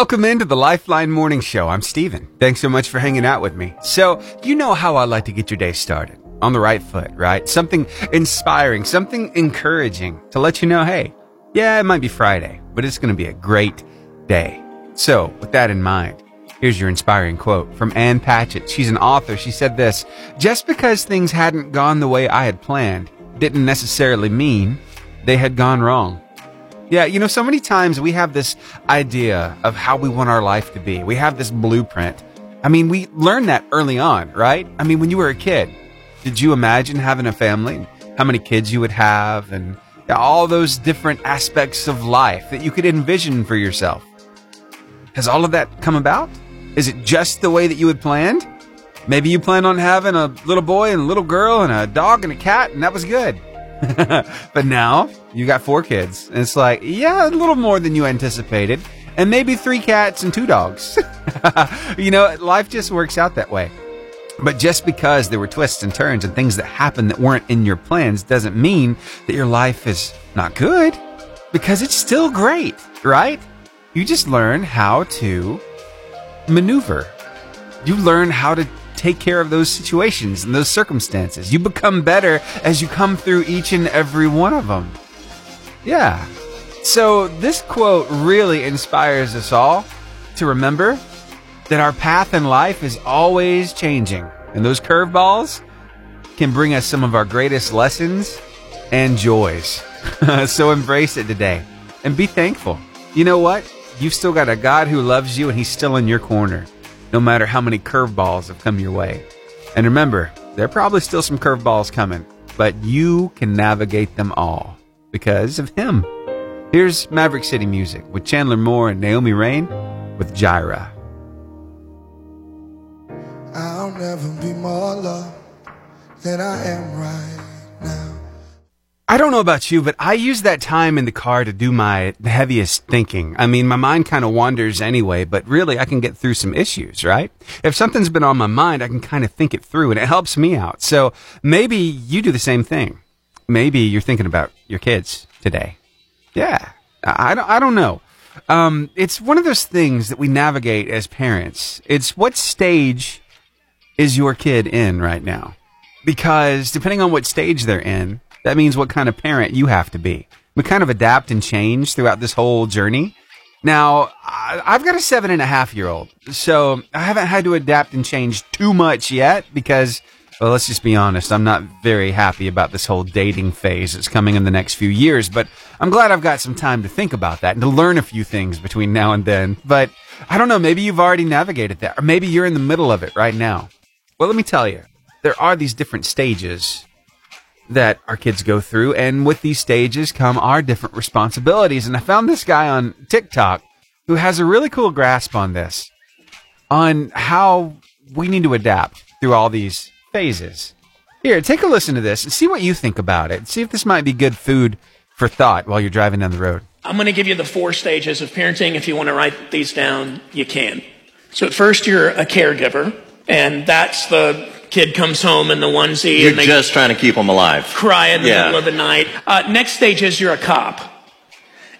Welcome into the Lifeline Morning Show. I'm Steven. Thanks so much for hanging out with me. So, you know how I like to get your day started. On the right foot, right? Something inspiring, something encouraging to let you know, hey, yeah, it might be Friday, but it's going to be a great day. So, with that in mind, here's your inspiring quote from Ann Patchett. She's an author. She said this Just because things hadn't gone the way I had planned didn't necessarily mean they had gone wrong. Yeah, you know, so many times we have this idea of how we want our life to be. We have this blueprint. I mean, we learned that early on, right? I mean, when you were a kid, did you imagine having a family? How many kids you would have and all those different aspects of life that you could envision for yourself? Has all of that come about? Is it just the way that you had planned? Maybe you planned on having a little boy and a little girl and a dog and a cat, and that was good. but now you got four kids. And it's like, yeah, a little more than you anticipated. And maybe three cats and two dogs. you know, life just works out that way. But just because there were twists and turns and things that happened that weren't in your plans doesn't mean that your life is not good because it's still great, right? You just learn how to maneuver. You learn how to take care of those situations and those circumstances. You become better as you come through each and every one of them. Yeah. So this quote really inspires us all to remember that our path in life is always changing. And those curveballs can bring us some of our greatest lessons and joys. so embrace it today and be thankful. You know what? You've still got a God who loves you and he's still in your corner no matter how many curveballs have come your way. And remember, there are probably still some curveballs coming, but you can navigate them all because of him. Here's Maverick City Music with Chandler Moore and Naomi Raine with Jireh. I'll never be more loved than I am right. I don't know about you, but I use that time in the car to do my heaviest thinking. I mean, my mind kind of wanders anyway, but really I can get through some issues, right? If something's been on my mind, I can kind of think it through and it helps me out. So maybe you do the same thing. Maybe you're thinking about your kids today. Yeah. I don't, I don't know. Um, it's one of those things that we navigate as parents. It's what stage is your kid in right now? Because depending on what stage they're in, that means what kind of parent you have to be. We kind of adapt and change throughout this whole journey. Now, I've got a seven and a half year old, so I haven't had to adapt and change too much yet because, well, let's just be honest, I'm not very happy about this whole dating phase that's coming in the next few years, but I'm glad I've got some time to think about that and to learn a few things between now and then. But I don't know, maybe you've already navigated that, or maybe you're in the middle of it right now. Well, let me tell you, there are these different stages that our kids go through. And with these stages come our different responsibilities. And I found this guy on TikTok who has a really cool grasp on this, on how we need to adapt through all these phases. Here, take a listen to this and see what you think about it. See if this might be good food for thought while you're driving down the road. I'm going to give you the four stages of parenting. If you want to write these down, you can. So at first, you're a caregiver, and that's the kid comes home in the onesie. You're just trying to keep them alive. Cry in the yeah. middle of the night. Uh, next stage is you're a cop.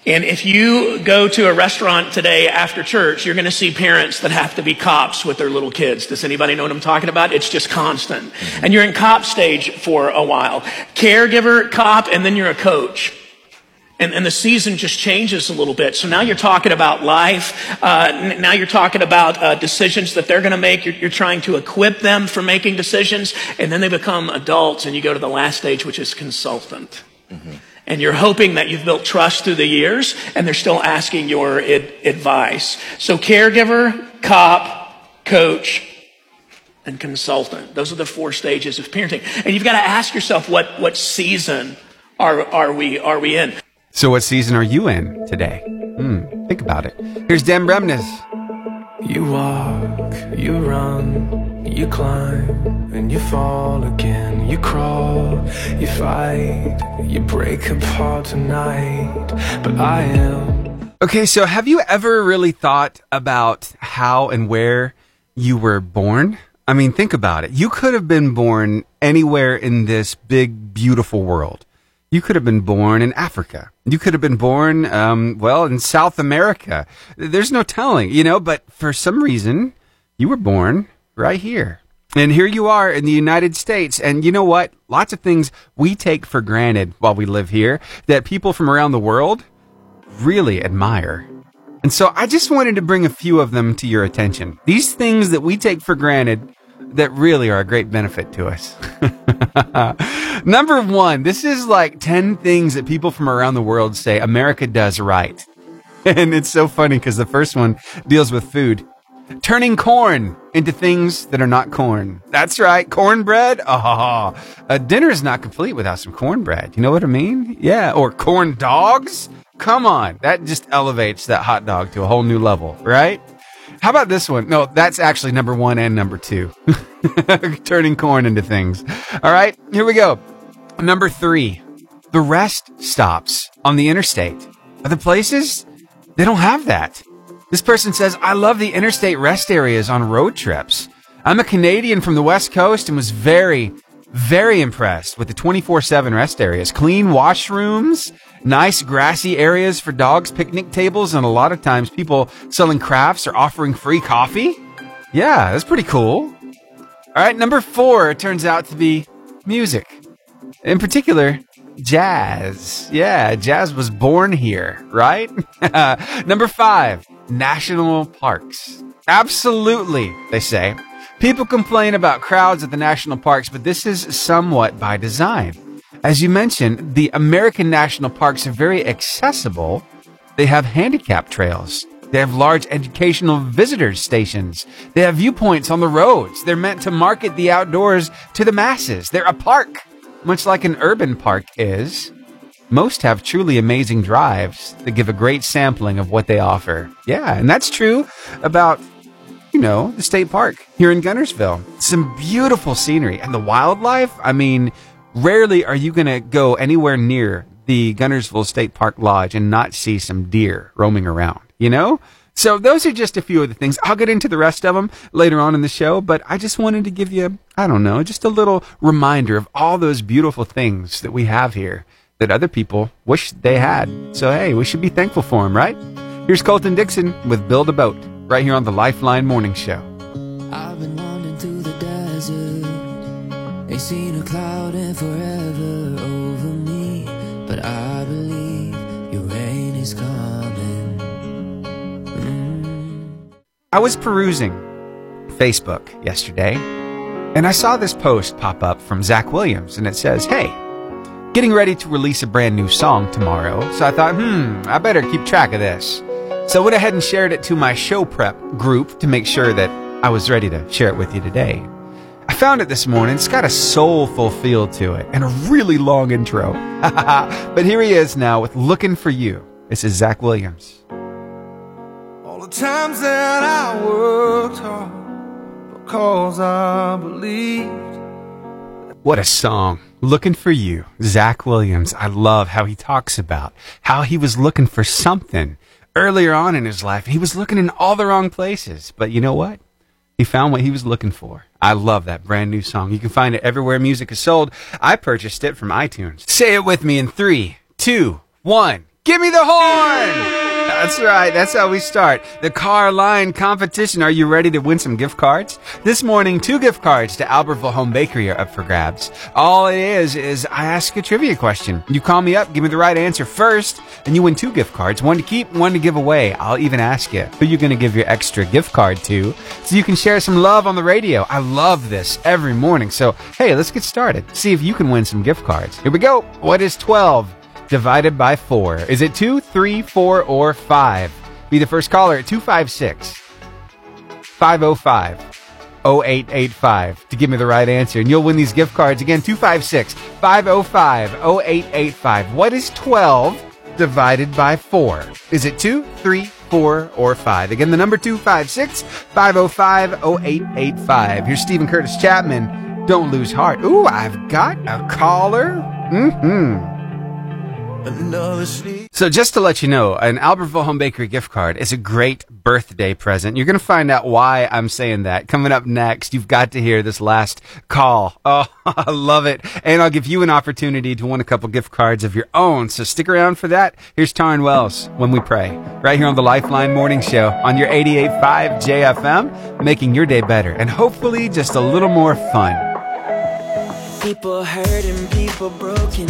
And if you go to a restaurant today after church, you're going to see parents that have to be cops with their little kids. Does anybody know what I'm talking about? It's just constant. Mm-hmm. And you're in cop stage for a while. Caregiver, cop, and then you're a coach. And, and, the season just changes a little bit. So now you're talking about life. Uh, now you're talking about uh, decisions that they're going to make. You're, you're, trying to equip them for making decisions. And then they become adults and you go to the last stage, which is consultant. Mm-hmm. And you're hoping that you've built trust through the years and they're still asking your ad- advice. So caregiver, cop, coach, and consultant. Those are the four stages of parenting. And you've got to ask yourself what, what season are, are we, are we in? So, what season are you in today? Hmm, think about it. Here's Dan Bremnes. You walk, you run, you climb, and you fall again. You crawl, you fight, you break apart tonight. But I am. Okay, so have you ever really thought about how and where you were born? I mean, think about it. You could have been born anywhere in this big, beautiful world. You could have been born in Africa. You could have been born, um, well, in South America. There's no telling, you know, but for some reason, you were born right here. And here you are in the United States. And you know what? Lots of things we take for granted while we live here that people from around the world really admire. And so I just wanted to bring a few of them to your attention. These things that we take for granted that really are a great benefit to us. Number one, this is like 10 things that people from around the world say America does right. And it's so funny because the first one deals with food. Turning corn into things that are not corn. That's right. Cornbread. Ah, oh, a dinner is not complete without some cornbread. You know what I mean? Yeah. Or corn dogs. Come on. That just elevates that hot dog to a whole new level, right? How about this one? No, that's actually number one and number two. Turning corn into things. All right, here we go. Number three, the rest stops on the interstate. Other places, they don't have that. This person says, I love the interstate rest areas on road trips. I'm a Canadian from the West Coast and was very, very impressed with the 24 7 rest areas. Clean washrooms, nice grassy areas for dogs, picnic tables, and a lot of times people selling crafts or offering free coffee. Yeah, that's pretty cool. All right, number four turns out to be music. In particular, jazz. Yeah, jazz was born here, right? number five, national parks. Absolutely, they say. People complain about crowds at the national parks, but this is somewhat by design. As you mentioned, the American national parks are very accessible. They have handicap trails. They have large educational visitors stations. They have viewpoints on the roads. They're meant to market the outdoors to the masses. They're a park, much like an urban park is. Most have truly amazing drives that give a great sampling of what they offer. Yeah, and that's true about you know, the state park here in Guntersville. Some beautiful scenery and the wildlife. I mean, rarely are you going to go anywhere near the Guntersville State Park Lodge and not see some deer roaming around, you know? So those are just a few of the things. I'll get into the rest of them later on in the show, but I just wanted to give you, I don't know, just a little reminder of all those beautiful things that we have here that other people wish they had. So hey, we should be thankful for them, right? Here's Colton Dixon with Build a Boat, right here on the Lifeline Morning Show. Seen a cloud in forever over me, but I believe your rain is coming. Mm. I was perusing Facebook yesterday, and I saw this post pop up from Zach Williams, and it says, Hey, getting ready to release a brand new song tomorrow, so I thought, hmm, I better keep track of this. So I went ahead and shared it to my show prep group to make sure that I was ready to share it with you today. I found it this morning. It's got a soulful feel to it and a really long intro. but here he is now with Looking for You. This is Zach Williams. All the times that I worked hard because I believed. What a song. Looking for You. Zach Williams. I love how he talks about how he was looking for something earlier on in his life. He was looking in all the wrong places. But you know what? He found what he was looking for. I love that brand new song. You can find it everywhere music is sold. I purchased it from iTunes. Say it with me in three, two, one. Give me the horn! That's right. That's how we start. The car line competition. Are you ready to win some gift cards? This morning, two gift cards to Albertville Home Bakery are up for grabs. All it is, is I ask a trivia question. You call me up, give me the right answer first, and you win two gift cards. One to keep, one to give away. I'll even ask you who you're going to give your extra gift card to so you can share some love on the radio. I love this every morning. So, hey, let's get started. See if you can win some gift cards. Here we go. What is 12? Divided by 4. Is it 2, 3, 4, or 5? Be the first caller at 256 505 0885 to give me the right answer. And you'll win these gift cards. Again, 256 505 0885. What is 12 divided by 4? Is it 2, 3, 4, or 5? Again, the number 256 505 0885. Here's Steven Curtis Chapman. Don't lose heart. Ooh, I've got a caller. Mm hmm. Another sleep. So just to let you know, an Albertville Home Bakery gift card is a great birthday present. You're going to find out why I'm saying that. Coming up next, you've got to hear this last call. Oh, I love it. And I'll give you an opportunity to win a couple gift cards of your own. So stick around for that. Here's Tauren Wells, When We Pray, right here on the Lifeline Morning Show on your 88.5 JFM, making your day better and hopefully just a little more fun. People hurting, people broken,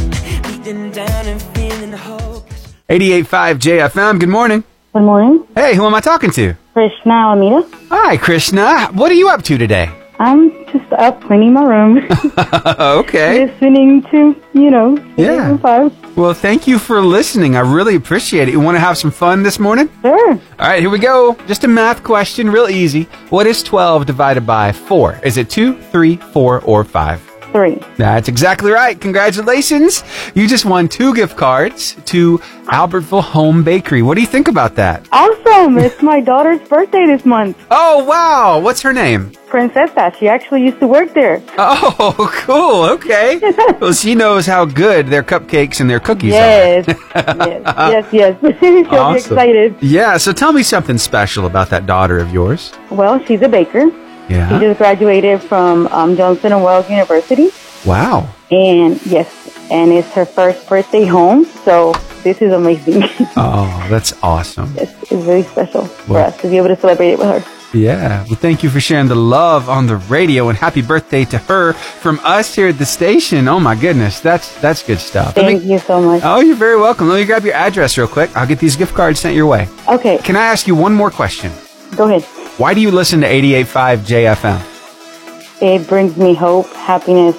beaten down and feeling hope. 88.5 JFM, good morning. Good morning. Hey, who am I talking to? Krishna Amita. Hi, Krishna. What are you up to today? I'm just up cleaning my room, okay. listening to, you know, Yeah. five. Well, thank you for listening. I really appreciate it. You want to have some fun this morning? Sure. All right, here we go. Just a math question, real easy. What is 12 divided by 4? Is it 2, 3, 4, or 5? Three. That's exactly right. Congratulations. You just won two gift cards to Albertville Home Bakery. What do you think about that? Awesome. it's my daughter's birthday this month. Oh, wow. What's her name? Princessa. She actually used to work there. Oh, cool. Okay. well, she knows how good their cupcakes and their cookies Yes. are. yes. Yes. Yes. She'll Awesome. be excited. Yeah, so tell me something special about that daughter of yours. Well, she's a baker. She Yeah. just graduated from um, Johnson and Wales University. Wow. And yes, and it's her first birthday home. So this is amazing. Oh, that's awesome. it's, it's very special for us to be able to celebrate it with her. Yeah. Well, thank you for sharing the love on the radio and happy birthday to her from us here at the station. Oh my goodness. That's, that's good stuff. Thank me- you so much. Oh, you're very welcome. Let me grab your address real quick. I'll get these gift cards sent your way. Okay, Can I ask you one more question? go ahead. Why do you listen to 88.5 JFM? It brings me hope, happiness,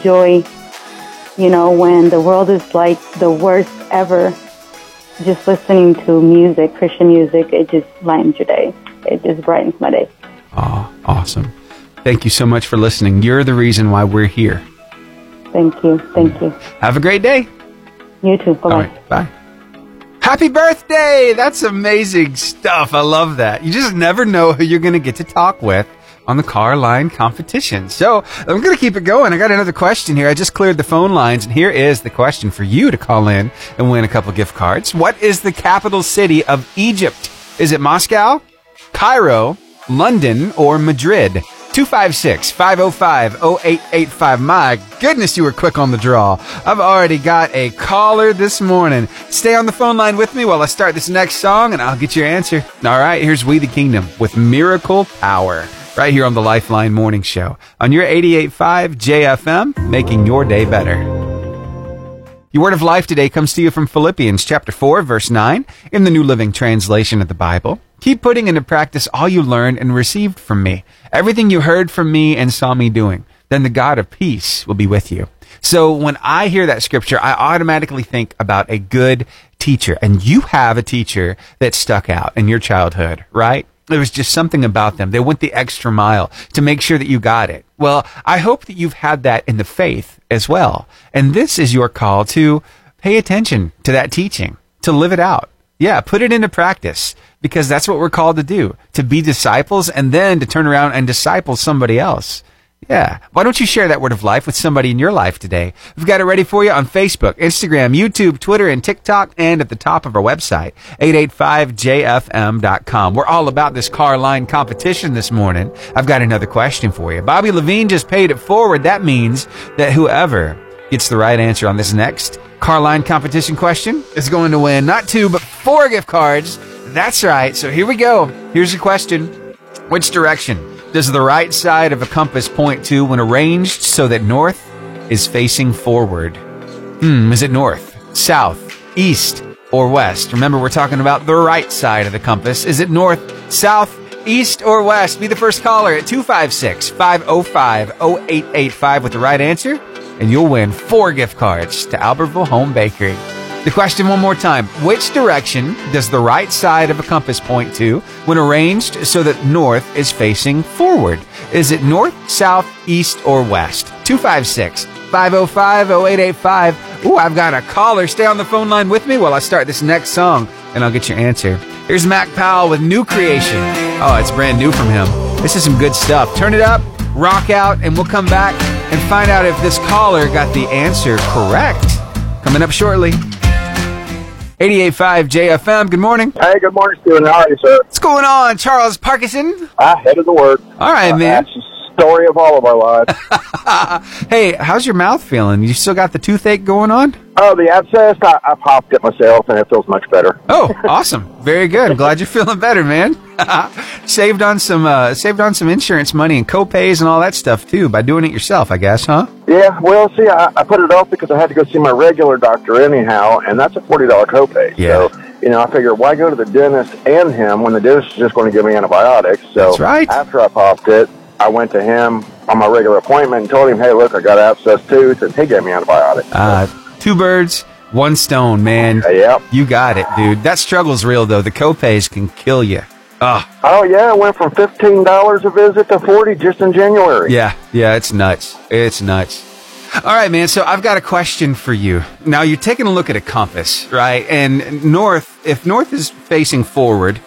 joy. You know, when the world is like the worst ever, just listening to music, Christian music, it just lightens your day. It just brightens my day. Oh, awesome. Thank you so much for listening. You're the reason why we're here. Thank you. Thank you. Have a great day. You too. Bye All bye. right. Bye. Happy birthday! That's amazing stuff. I love that. You just never know who you're going to get to talk with on the car line competition. So I'm going to keep it going. I got another question here. I just cleared the phone lines, and here is the question for you to call in and win a couple gift cards. What is the capital city of Egypt? Is it Moscow, Cairo, London, or Madrid? 256 505 0885. My goodness, you were quick on the draw. I've already got a caller this morning. Stay on the phone line with me while I start this next song and I'll get your answer. All right, here's We the Kingdom with Miracle Power. Right here on the Lifeline Morning Show on your 88.5 JFM, making your day better. Your word of life today comes to you from Philippians chapter 4 verse 9 in the New Living Translation of the Bible. Keep putting into practice all you learned and received from me, everything you heard from me and saw me doing. Then the God of peace will be with you. So when I hear that scripture, I automatically think about a good teacher. And you have a teacher that stuck out in your childhood, right? There was just something about them. They went the extra mile to make sure that you got it. Well, I hope that you've had that in the faith as well. And this is your call to pay attention to that teaching, to live it out. Yeah, put it into practice because that's what we're called to do, to be disciples and then to turn around and disciple somebody else. Yeah. Why don't you share that word of life with somebody in your life today? We've got it ready for you on Facebook, Instagram, YouTube, Twitter, and TikTok, and at the top of our website, 885jfm.com. We're all about this car line competition this morning. I've got another question for you. Bobby Levine just paid it forward. That means that whoever gets the right answer on this next car line competition question is going to win not two, but four gift cards. That's right. So here we go. Here's the question. Which direction does the right side of a compass point to when arranged so that north is facing forward? Hmm, is it north, south, east, or west? Remember, we're talking about the right side of the compass. Is it north, south, east, or west? Be the first caller at 256 505 0885 with the right answer, and you'll win four gift cards to Albertville Home Bakery. The question one more time. Which direction does the right side of a compass point to when arranged so that north is facing forward? Is it north, south, east, or west? 256 505 0885. Ooh, I've got a caller. Stay on the phone line with me while I start this next song, and I'll get your answer. Here's Mac Powell with New Creation. Oh, it's brand new from him. This is some good stuff. Turn it up, rock out, and we'll come back and find out if this caller got the answer correct. Coming up shortly. 88.5 JFM. Good morning. Hey, good morning, Stephen. How are you, sir? What's going on, Charles Parkinson? Ah, I headed the work. All right, uh, man. That's the story of all of our lives. Hey, how's your mouth feeling? You still got the toothache going on? oh, the abscess, I, I popped it myself, and it feels much better. Oh, awesome. Very good. I'm glad you're feeling better, man. saved on some uh, saved on some insurance money and co-pays and all that stuff too by doing it yourself, I guess, huh? Yeah, well, see, I, I put it off because I had to go see my regular doctor anyhow, and that's a $40 copay. Yeah. So, you know, I figured, why go to the dentist and him when the dentist is just going to give me antibiotics? So That's right. after I popped it, I went to him on my regular appointment and told him, hey, look, I got abscess tooth, and he gave me antibiotics. Uh, two birds, one stone, man. Yep. You got it, dude. That struggle's real though. The copays can kill you. Ah, Oh yeah, it went from fifteen dollars a visit to forty just in January. yeah, yeah. It's nuts. It's nuts. All right, man. So I've got a question for you. Now you're taking a look at a compass, right? And north, if north is facing forward,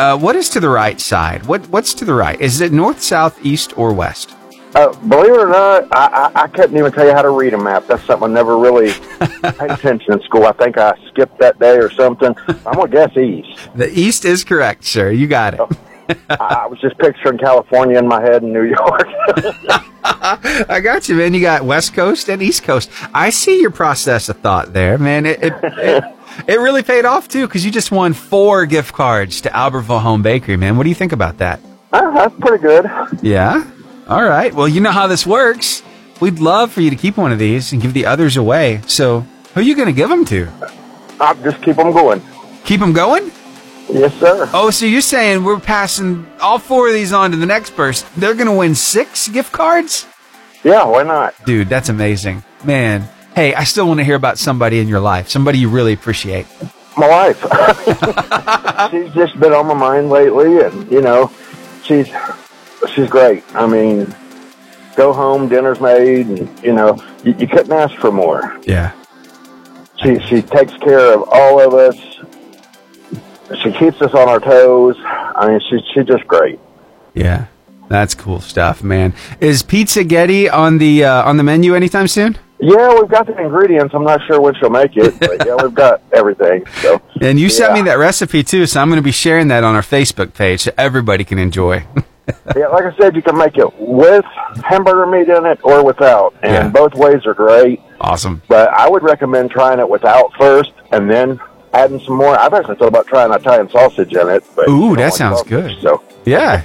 uh, what is to the right side? What What's to the right? Is it north, south, east, or west? Uh, believe it or not, I, I, I couldn't even tell you how to read a map. That's something I never really paid attention in school. I think I skipped that day or something. I'm gonna guess east. The east is correct, sir. You got it. I, I was just picturing California in my head and New York. I got you, man. You got West Coast and East Coast. I see your process of thought there, man. It it, it, it really paid off too because you just won four gift cards to Albertville Home Bakery, man. What do you think about that? Uh, that's pretty good. Yeah. All right. Well, you know how this works. We'd love for you to keep one of these and give the others away. So, who are you going to give them to? I'll just keep them going. Keep them going? Yes, sir. Oh, so you're saying we're passing all four of these on to the next person? They're going to win six gift cards? Yeah, why not? Dude, that's amazing. Man, hey, I still want to hear about somebody in your life, somebody you really appreciate. My wife. she's just been on my mind lately, and you know, she's she's great. I mean, go home, dinner's made, and you know, you, you couldn't ask for more. Yeah. She she takes care of all of us. She keeps us on our toes. I mean, she's she's just great. Yeah. That's cool stuff, man. Is pizzagetti on the uh, on the menu anytime soon? Yeah, we've got the ingredients. I'm not sure when she'll make it, but yeah, we've got everything. So And you sent me that recipe too, so I'm going to be sharing that on our Facebook page so everybody can enjoy. yeah, like I said, you can make it with hamburger meat in it or without, and Yeah. both ways are great. awesome. But I would recommend trying it without first, and then adding some more. I've actually thought about trying Italian sausage in it. But Ooh, that sounds sausage, good. So Yeah.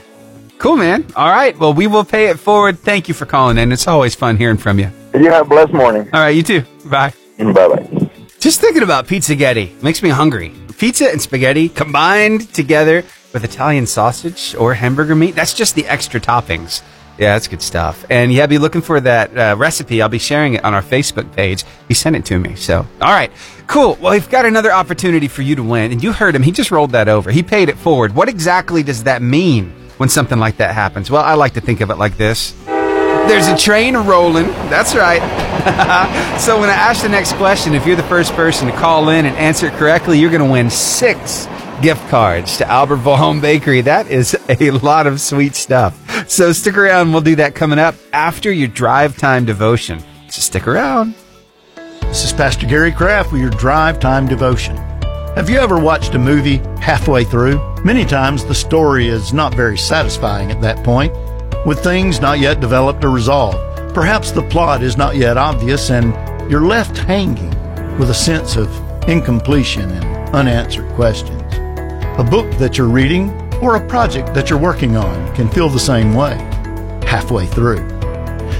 Cool, man. All right. Well, we will pay it forward. Thank you for calling in. It's always fun hearing from you. You have a blessed morning. All right, you too. Bye. Bye bye. Just thinking about pizzagetti makes me hungry. Pizza and spaghetti combined together with Italian sausage or hamburger meat. That's just the extra toppings. Yeah, that's good stuff. And yeah, be looking for that uh, recipe. I'll be sharing it on our Facebook page. He sent it to me. So, all right, cool. Well, we've got another opportunity for you to win. And you heard him. He just rolled that over. He paid it forward. What exactly does that mean when something like that happens? Well, I like to think of it like this. There's a train rolling. That's right. so when I ask the next question, if you're the first person to call in and answer it correctly, you're going to win six gift cards to Albertville Home Bakery. That is a lot of sweet stuff. So stick around. We'll do that coming up after your drive time devotion. So stick around. This is Pastor Gary Kraft with your Drive Time Devotion. Have you ever watched a movie halfway through? Many times the story is not very satisfying at that point, with things not yet developed or resolved. Perhaps the plot is not yet obvious and you're left hanging with a sense of incompletion and unanswered questions. A book that you're reading or a project that you're working on can feel the same way, halfway through.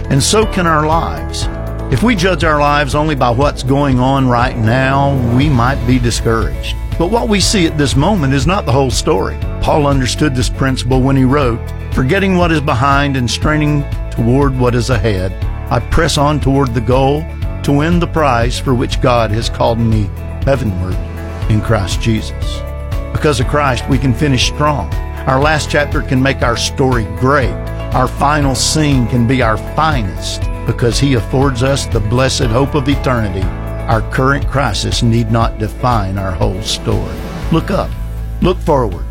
And so can our lives. If we judge our lives only by what's going on right now, we might be discouraged. But what we see at this moment is not the whole story. Paul understood this principle when he wrote, Forgetting what is behind and straining toward what is ahead, I press on toward the goal to win the prize for which God has called me heavenward in Christ Jesus. Because of Christ, we can finish strong. Our last chapter can make our story great. Our final scene can be our finest because He affords us the blessed hope of eternity. Our current crisis need not define our whole story. Look up. Look forward.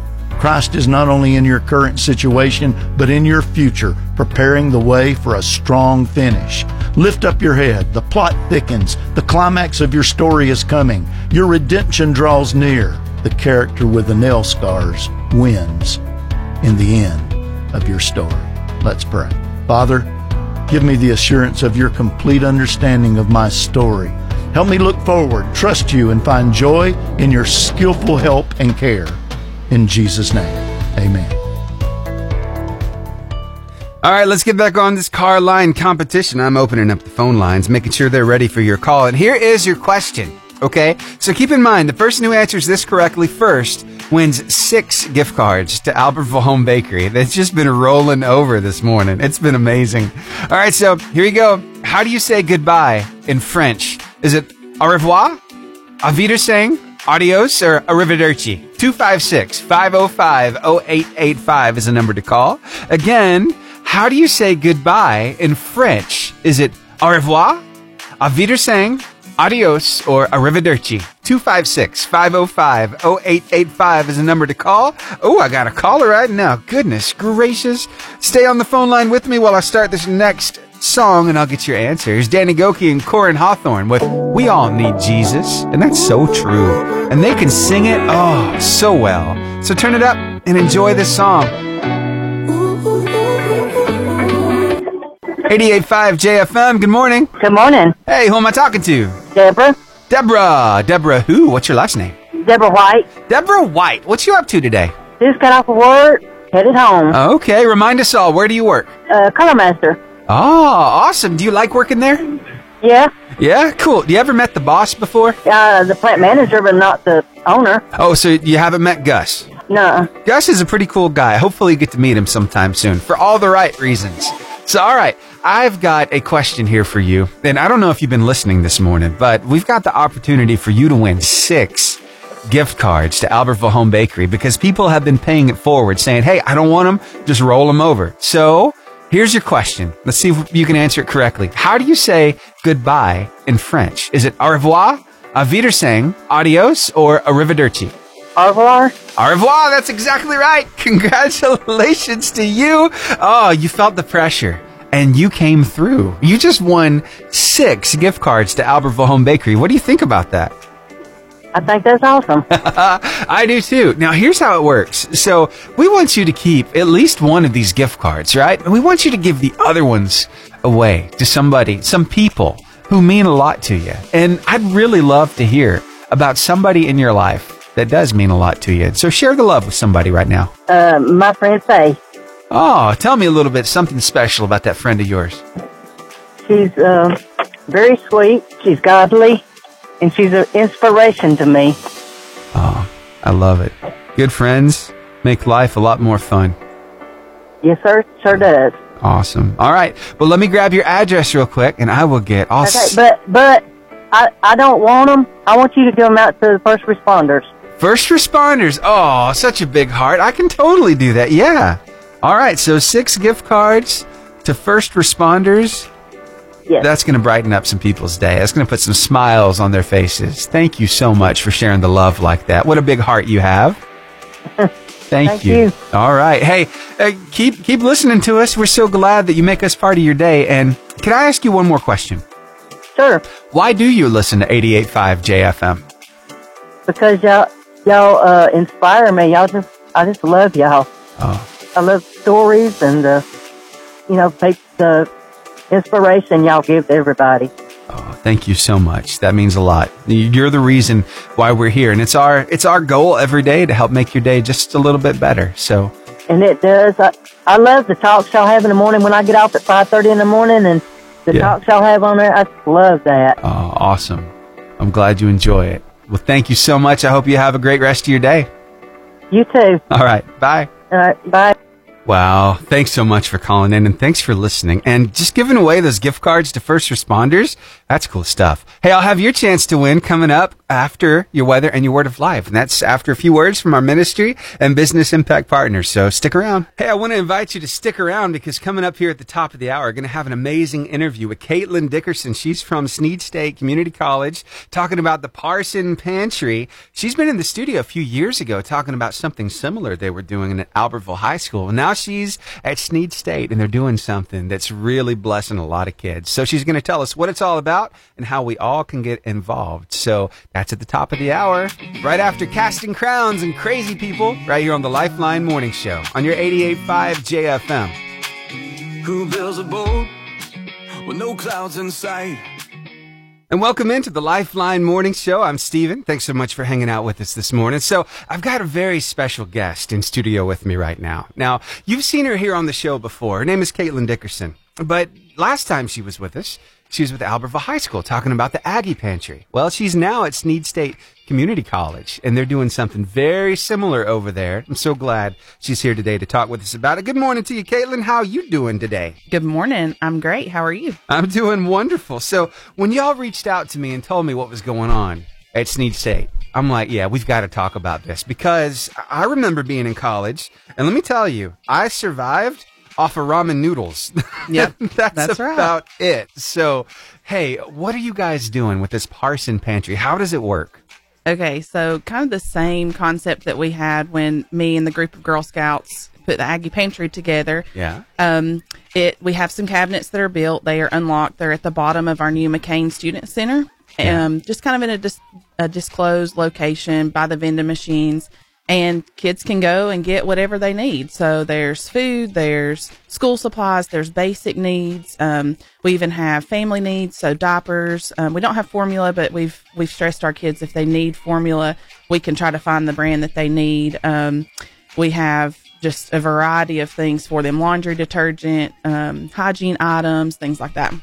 Christ is not only in your current situation, but in your future, preparing the way for a strong finish. Lift up your head. The plot thickens. The climax of your story is coming. Your redemption draws near. The character with the nail scars wins in the end of your story. Let's pray. Father, give me the assurance of your complete understanding of my story. Help me look forward, trust you, and find joy in your skillful help and care. In Jesus' name, amen. All right, let's get back on this car line competition. I'm opening up the phone lines, making sure they're ready for your call. And here is your question. Okay, so keep in mind the person who answers this correctly first wins six gift cards to Albertville Home Bakery. That's just been rolling over this morning. It's been amazing. All right, so here we go. How do you say goodbye in French? Is it au revoir, auf Wiedersehen, adios, or arrivederci? 256 505 0885 is the number to call. Again, how do you say goodbye in French? Is it au revoir, auf Wiedersehen, adios, or arrivederci? 256 505 0885 is the number to call. Oh, I got a caller right now. Goodness gracious. Stay on the phone line with me while I start this next song and I'll get your answers. Danny Gokey and Koryn Hawthorne with We All Need Jesus. And that's so true. And they can sing it, oh, so well. So turn it up and enjoy this song. 88.5 JFM, good morning. Good morning. Hey, who am I talking to? Deborah. Deborah. Deborah who? What's your last name? Deborah White. Deborah White. What you up to today? Just got off of work, headed home. Okay, remind us all, where do you work? Uh, color master. Oh, awesome. Do you like working there? Yeah. Yeah, cool. Do you ever met the boss before? Uh, the plant manager, but not the owner. Oh, so you haven't met Gus? No. Gus is a pretty cool guy. Hopefully you get to meet him sometime soon for all the right reasons. So, all right, I've got a question here for you. And I don't know if you've been listening this morning, but we've got the opportunity for you to win six gift cards to Albertville Home Bakery because people have been paying it forward saying, Hey, I don't want them. Just roll them over. So here's your question. Let's see if you can answer it correctly. How do you say goodbye in French? Is it au revoir, auf Wiedersehen, adios, or arrivederci? Au revoir. Au revoir. That's exactly right. Congratulations to you. Oh, you felt the pressure and you came through. You just won six gift cards to Albertville Home Bakery. What do you think about that? I think that's awesome. I do too. Now, here's how it works. So, we want you to keep at least one of these gift cards, right? And we want you to give the other ones away to somebody, some people who mean a lot to you. And I'd really love to hear about somebody in your life that does mean a lot to you. So, share the love with somebody right now. Uh, my friend Faye. Oh, tell me a little bit something special about that friend of yours. She's uh, very sweet. She's godly, and she's an inspiration to me. Oh, I love it. Good friends make life a lot more fun. Yes, sir. Sure does. Awesome. All right. Well, let me grab your address real quick, and I will get all. Okay, s- but but I I don't want them. I want you to give them out to the first responders. First responders. Oh, such a big heart. I can totally do that. Yeah. All right. So six gift cards to first responders. Yes. That's going to brighten up some people's day. That's going to put some smiles on their faces. Thank you so much for sharing the love like that. What a big heart you have. Thank, Thank you. you. All right. Hey, uh, keep keep listening to us. We're so glad that you make us part of your day. And can I ask you one more question? Sure. Why do you listen to 88.5 JFM? Because y'all y'all uh, inspire me. Y'all just I just love y'all. Oh. I love stories and the you know take the inspiration y'all give to everybody. Oh, thank you so much. That means a lot. You're the reason why we're here, and it's our it's our goal every day to help make your day just a little bit better. So, And it does. I, I love the talks y'all have in the morning when I get off at five thirty in the morning, and the Yeah. talks y'all have on there. I love that. oh, awesome. I'm glad you enjoy it. Well, thank you so much. I hope you have a great rest of your day. You too. All right. Bye. All right. Bye. Wow. Thanks so much for calling in and thanks for listening and just giving away those gift cards to first responders. That's cool stuff. Hey, I'll have your chance to win coming up after your weather and your word of life. And that's after a few words from our ministry and business impact partners. So stick around. Hey, I want to invite you to stick around because coming up here at the top of the hour, we're going to have an amazing interview with Caitlin Dickerson. She's from Snead State Community College talking about the Parson Pantry. She's been in the studio a few years ago talking about something similar they were doing at Albertville High School. Now she's at Snead State and they're doing something that's really blessing a lot of kids. So she's going to tell us what it's all about and how we all can get involved. So that's at the top of the hour, right after Casting Crowns and Crazy People, right here on the Lifeline Morning Show on your 88.5 JFM. Who builds a boat with no clouds in sight? And welcome into the Lifeline Morning Show. I'm Steven. Thanks so much for hanging out with us this morning. So I've got a very special guest in studio with me right now. Now, you've seen her here on the show before. Her name is Caitlin Dickerson. But last time she was with us, she was with Albertville High School talking about the Aggie Pantry. Well, she's now at Snead State Community College, and they're doing something very similar over there. I'm so glad she's here today to talk with us about it. Good morning to you, Caitlin. How are you doing today? Good morning. I'm great. How are you? I'm doing wonderful. So when y'all reached out to me and told me what was going on at Snead State, I'm like, yeah, we've got to talk about this because I remember being in college, and let me tell you, I survived off of ramen noodles. Yeah, that's, that's right. about it. So, hey, what are you guys doing with this Parson Pantry? How does it work? Okay, so kind of the same concept that we had when me and the group of Girl Scouts put the Aggie Pantry together. Yeah. Um, it we have some cabinets that are built. They are unlocked. They're at the bottom of our new McCain Student Center. Yeah. Um, just kind of in a, dis- a disclosed location by the vending machines. And kids can go and get whatever they need. So there's food, there's school supplies, there's basic needs. Um, we even have family needs, so diapers. Um, we don't have formula, but we've we've stressed our kids if they need formula, we can try to find the brand that they need. Um, we have just a variety of things for them: laundry detergent, um, hygiene items, things like that.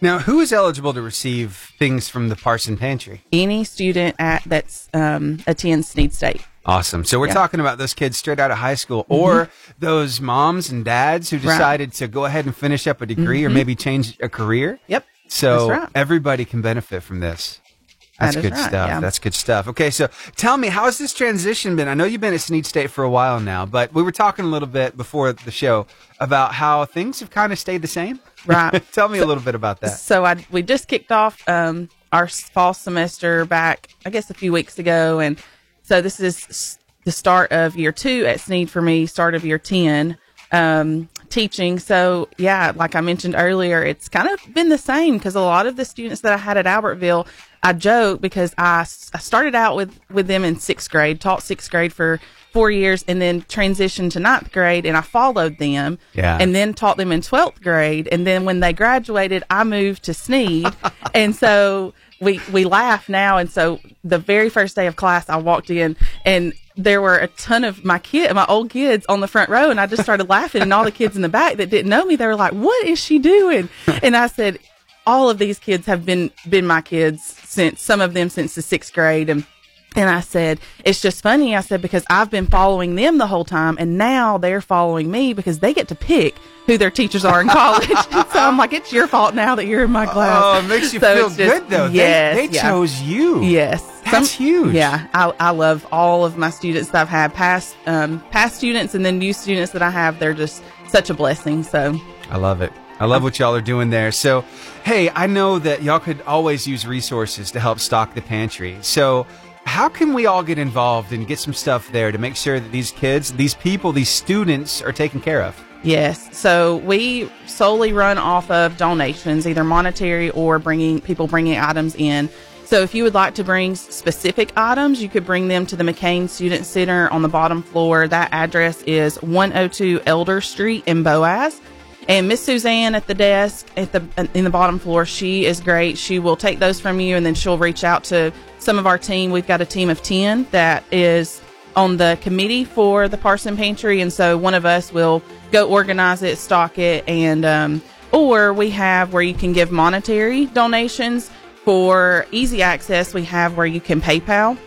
Now, who is eligible to receive things from the Parson Pantry? Any student at that's um, attends Snead State. Awesome. So we're Yeah. talking about those kids straight out of high school or those moms and dads who Mm-hmm. Right. decided to go ahead and finish up a degree or Mhm. maybe change a career. Yep. So right. everybody can benefit from this. That's That good right, stuff. yeah. That's good stuff. Okay, so tell me, how has this transition been? I know you've been at Snead State for a while now, but we were talking a little bit before the show about how things have kind of stayed the same. Right. tell me a little bit about that. So I we just kicked off um, our fall semester back, I guess, a few weeks ago, and so this is the start of year two at Snead for me, start of year ten um, teaching. So yeah, like I mentioned earlier, it's kind of been the same because a lot of the students that I had at Albertville, I joke because I started out with with them in sixth grade, taught sixth grade for four years, and then transitioned to ninth grade, and I followed them Yeah. and then taught them in 12th grade. And then when they graduated, I moved to Snead. and so we, we laugh now. And so the very first day of class, I walked in and there were a ton of my kid, my old kids on the front row. And I just started laughing and all the kids in the back that didn't know me, they were like, what is she doing? And I said, all of these kids have been, been my kids since some of them since the sixth grade. And and I said, it's just funny. I said, because I've been following them the whole time and now they're following me because they get to pick who their teachers are in college. so I'm like, it's your fault now that you're in my class. Oh, it makes you So feel just- good though. They- Yes. they, yeah. chose you. Yes. That's huge. Yeah. I, I love all of my students that I've had past, um, past students and then new students that I have. They're just such a blessing. So I love it. I love what y'all are doing there. So, hey, I know that y'all could always use resources to help stock the pantry. So, how can we all get involved and get some stuff there to make sure that these kids, these people, these students are taken care of? Yes. So we solely run off of donations, either monetary or bringing people bringing items in. So if you would like to bring specific items, you could bring them to the McCain Student Center on the bottom floor. That address is 102 Elder Street in Boaz. And Miss Suzanne at the desk at the in the bottom floor, she is great. She will take those from you, and then she'll reach out to some of our team. We've got a team of ten that is on the committee for the Parson Pantry, and so one of us will go organize it, stock it, and um, or we have where you can give monetary donations for easy access. We have where you can PayPal,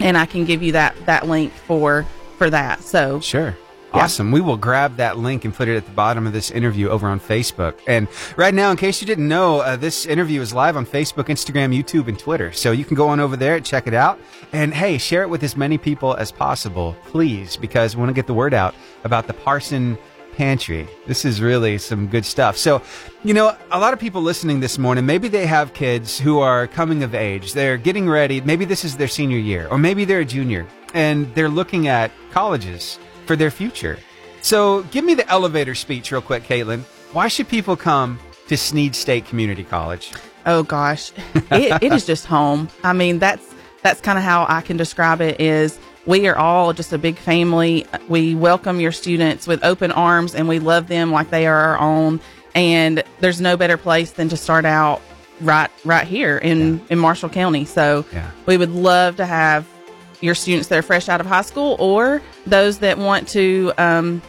and I can give you that that link for for that. So Sure. Yeah. Awesome. We will grab that link and put it at the bottom of this interview over on Facebook. And right now, in case you didn't know, uh, this interview is live on Facebook, Instagram, YouTube, and Twitter. So you can go on over there, and check it out. And hey, share it with as many people as possible, please, because we want to get the word out about the Parson Pantry. This is really some good stuff. So, you know, a lot of people listening this morning, maybe they have kids who are coming of age. They're getting ready. Maybe this is their senior year, or maybe they're a junior and they're looking at colleges for their future. So give me the elevator speech real quick, Caitlin. Why should people come to Snead State Community College? Oh gosh, it, it is just home. I mean, that's that's kind of how I can describe it. Is we are all just a big family. We welcome your students with open arms, and we love them like they are our own. And there's no better place than to start out right right here in in Marshall County. So Yeah. we would love to have your students that are fresh out of high school or those that want to um,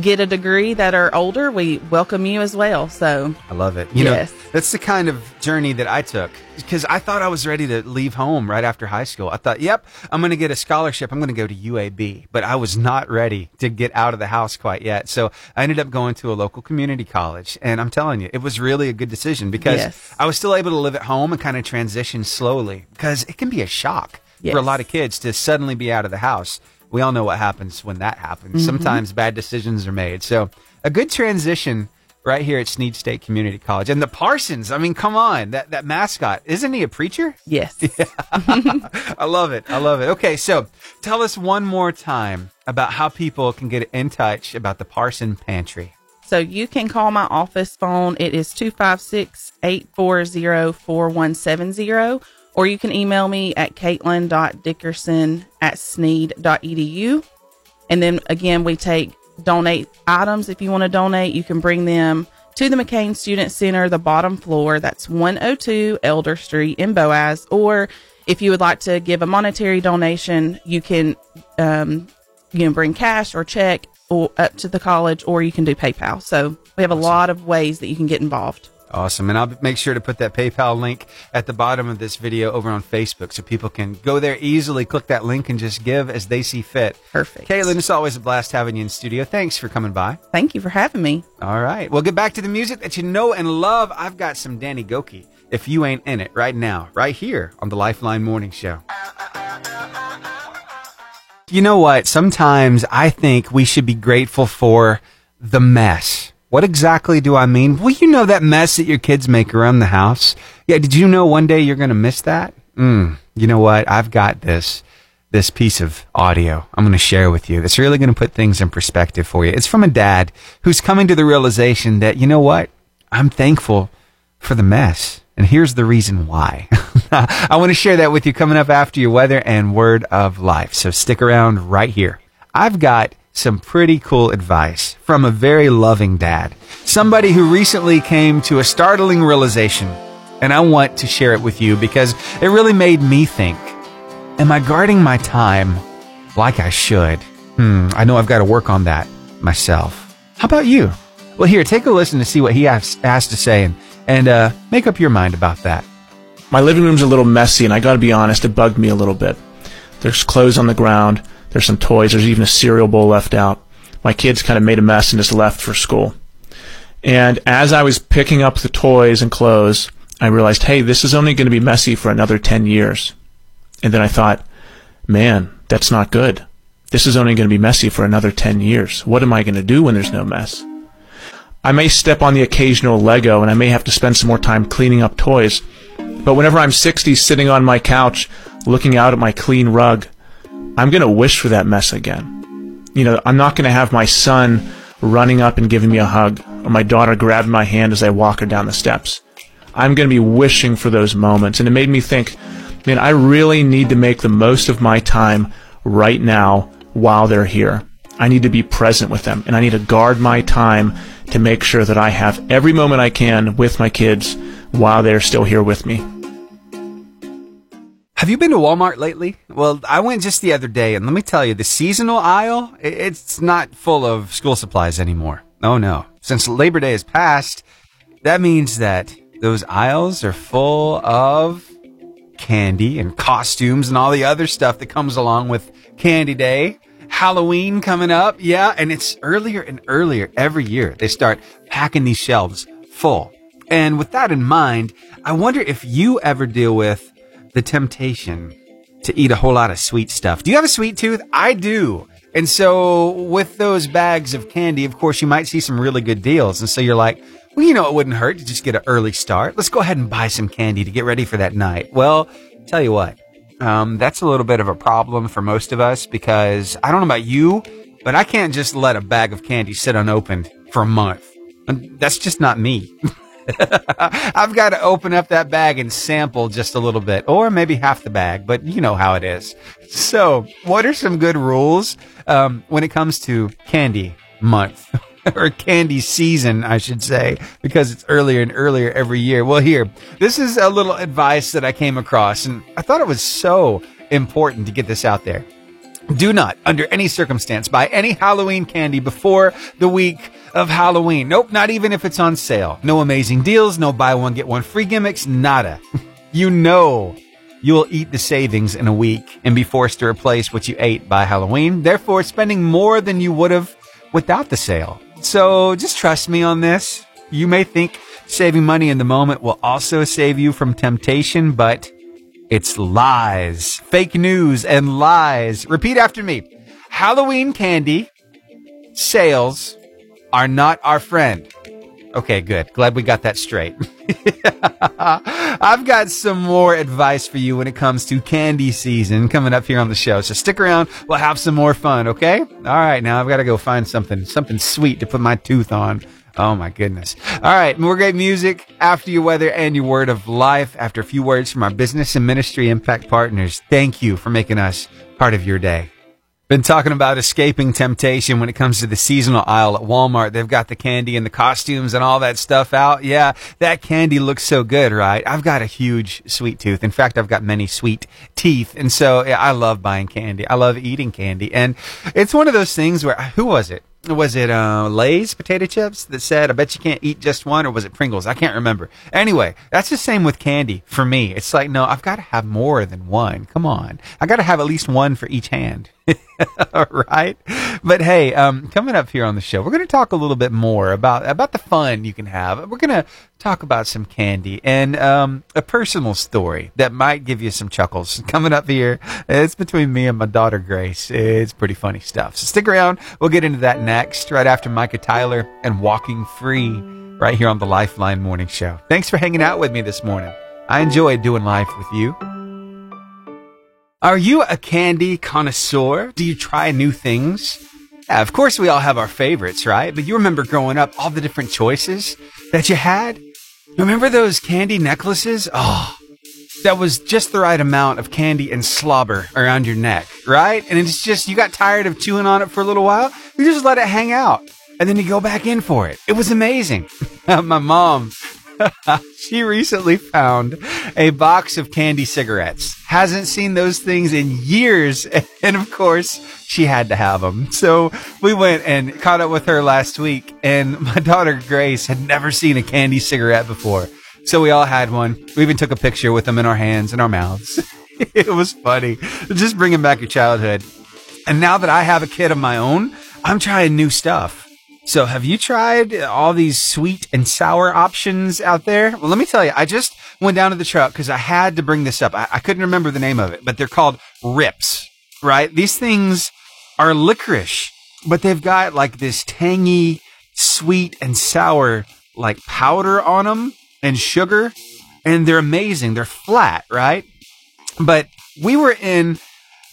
get a degree that are older. We welcome you as well. So I love it. You Yes. know, that's the kind of journey that I took because I thought I was ready to leave home right after high school. I thought, yep, I'm going to get a scholarship. I'm going to go to UAB, but I was not ready to get out of the house quite yet. So I ended up going to a local community college. And I'm telling you, it was really a good decision because Yes. I was still able to live at home and kind of transition slowly because it can be a shock Yes. for a lot of kids to suddenly be out of the house. We all know what happens when that happens. Mhm. Sometimes bad decisions are made. So a good transition right here at Snead State Community College. And the Parsons, I mean, come on, that, that mascot, isn't he a preacher? Yes. I love it. I love it. Okay, so tell us one more time about how people can get in touch about the Parson Pantry. So you can call my office phone. It is 256 840 4170. Or you can email me at caitlin.dickerson at snead.edu. And then again, we take donate items. If you want to donate, you can bring them to the McCain Student Center, the bottom floor. That's 102 Elder Street in Boaz. Or if you would like to give a monetary donation, you can, um, you can bring cash or check or up to the college, or you can do PayPal. So we have a lot of ways that you can get involved. Awesome. And I'll make sure to put that PayPal link at the bottom of this video over on Facebook so people can go there easily, click that link, and just give as they see fit. Perfect. Caitlin, it's always a blast having you in studio. Thanks for coming by. Thank you for having me. All right. We'll get back to the music that you know and love. I've got some Danny Gokey. If you ain't in it right now, right here on the Lifeline Morning Show. You know what? Sometimes I think we should be grateful for the mess. What exactly do I mean? Well, you know that mess that your kids make around the house. Yeah, did you know one day you're going to miss that? Mm, you know what? I've got this this piece of audio I'm going to share with you that's really going to put things in perspective for you. It's from a dad who's coming to the realization that, you know what? I'm thankful for the mess. And here's the reason why. I want to share that with you coming up after your weather and word of life. So stick around right here. I've got some pretty cool advice from a very loving dad, somebody who recently came to a startling realization. And I want to share it with you because it really made me think Am I guarding my time like I should? Hmm, I know I've got to work on that myself. How about you? Well, here, take a listen to see what he has, has to say and, and uh, make up your mind about that. My living room's a little messy, and I gotta be honest, it bugged me a little bit. There's clothes on the ground, there's some toys, there's even a cereal bowl left out. My kids kind of made a mess and just left for school. And as I was picking up the toys and clothes, I realized, hey, this is only going to be messy for another 10 years. And then I thought, man, that's not good. This is only going to be messy for another 10 years. What am I going to do when there's no mess? I may step on the occasional Lego and I may have to spend some more time cleaning up toys. But whenever I'm 60 sitting on my couch looking out at my clean rug, I'm going to wish for that mess again. You know, I'm not going to have my son running up and giving me a hug or my daughter grabbing my hand as I walk her down the steps. I'm going to be wishing for those moments. And it made me think, man, I really need to make the most of my time right now while they're here. I need to be present with them and I need to guard my time to make sure that I have every moment I can with my kids while they're still here with me. Have you been to Walmart lately? Well, I went just the other day, and let me tell you, the seasonal aisle, it's not full of school supplies anymore. Oh no. Since Labor Day has passed, that means that those aisles are full of candy and costumes and all the other stuff that comes along with Candy Day. Halloween coming up. Yeah. And it's earlier and earlier every year. They start packing these shelves full. And with that in mind, I wonder if you ever deal with the temptation to eat a whole lot of sweet stuff. Do you have a sweet tooth? I do. And so with those bags of candy, of course, you might see some really good deals. And so you're like, well, you know, it wouldn't hurt to just get an early start. Let's go ahead and buy some candy to get ready for that night. Well, tell you what, um, that's a little bit of a problem for most of us because I don't know about you, but I can't just let a bag of candy sit unopened for a month. That's just not me. I've got to open up that bag and sample just a little bit, or maybe half the bag, but you know how it is. So, what are some good rules um, when it comes to candy month? or candy season, I should say, because it's earlier and earlier every year. Well, here, this is a little advice that I came across, and I thought it was so important to get this out there. Do not, under any circumstance, buy any Halloween candy before the week of Halloween. Nope, not even if it's on sale. No amazing deals, no buy one, get one free gimmicks, nada. you know you will eat the savings in a week and be forced to replace what you ate by Halloween, therefore spending more than you would have without the sale. So just trust me on this. You may think saving money in the moment will also save you from temptation, but it's lies, fake news and lies. Repeat after me. Halloween candy sales are not our friend. Okay, good. Glad we got that straight. I've got some more advice for you when it comes to candy season coming up here on the show. So stick around. We'll have some more fun, okay? All right, now I've got to go find something, something sweet to put my tooth on. Oh my goodness. All right, more great music after your weather and your word of life. After a few words from our business and ministry impact partners. Thank you for making us part of your day. Been talking about escaping temptation when it comes to the seasonal aisle at Walmart. They've got the candy and the costumes and all that stuff out. Yeah, that candy looks so good, right? I've got a huge sweet tooth. In fact, I've got many sweet teeth. And so yeah, I love buying candy. I love eating candy. And it's one of those things where, who was it? Was it uh, Lay's potato chips that said, I bet you can't eat just one, or was it Pringles? I can't remember. Anyway, that's the same with candy for me. It's like, no, I've got to have more than one. Come on. I got to have at least one for each hand. right? But hey, um, coming up here on the show, we're going to talk a little bit more about about the fun you can have. We're going to talk about some candy and um, a personal story that might give you some chuckles. Coming up here, it's between me and my daughter Grace. It's pretty funny stuff. So stick around. We'll get into that next, right after Micah Tyler and Walking Free, right here on the Lifeline Morning Show. Thanks for hanging out with me this morning. I enjoy doing life with you. Are you a candy connoisseur? Do you try new things? Yeah, of course we all have our favorites, right? But you remember growing up, all the different choices that you had? Remember those candy necklaces? Oh, that was just the right amount of candy and slobber around your neck, right? And it's just, you got tired of chewing on it for a little while. You just let it hang out and then you go back in for it. It was amazing. My mom, she recently found a box of candy cigarettes. Hasn't seen those things in years. And of course, she had to have them. So we went and caught up with her last week and my daughter Grace had never seen a candy cigarette before. So we all had one. We even took a picture with them in our hands and our mouths. it was funny. Just bringing back your childhood. And now that I have a kid of my own, I'm trying new stuff. So have you tried all these sweet and sour options out there? Well, let me tell you, I just went down to the truck because I had to bring this up. I, I couldn't remember the name of it, but they're called rips, right? These things are licorice, but they've got like this tangy, sweet and sour like powder on them and sugar. And they're amazing. They're flat, right? But we were in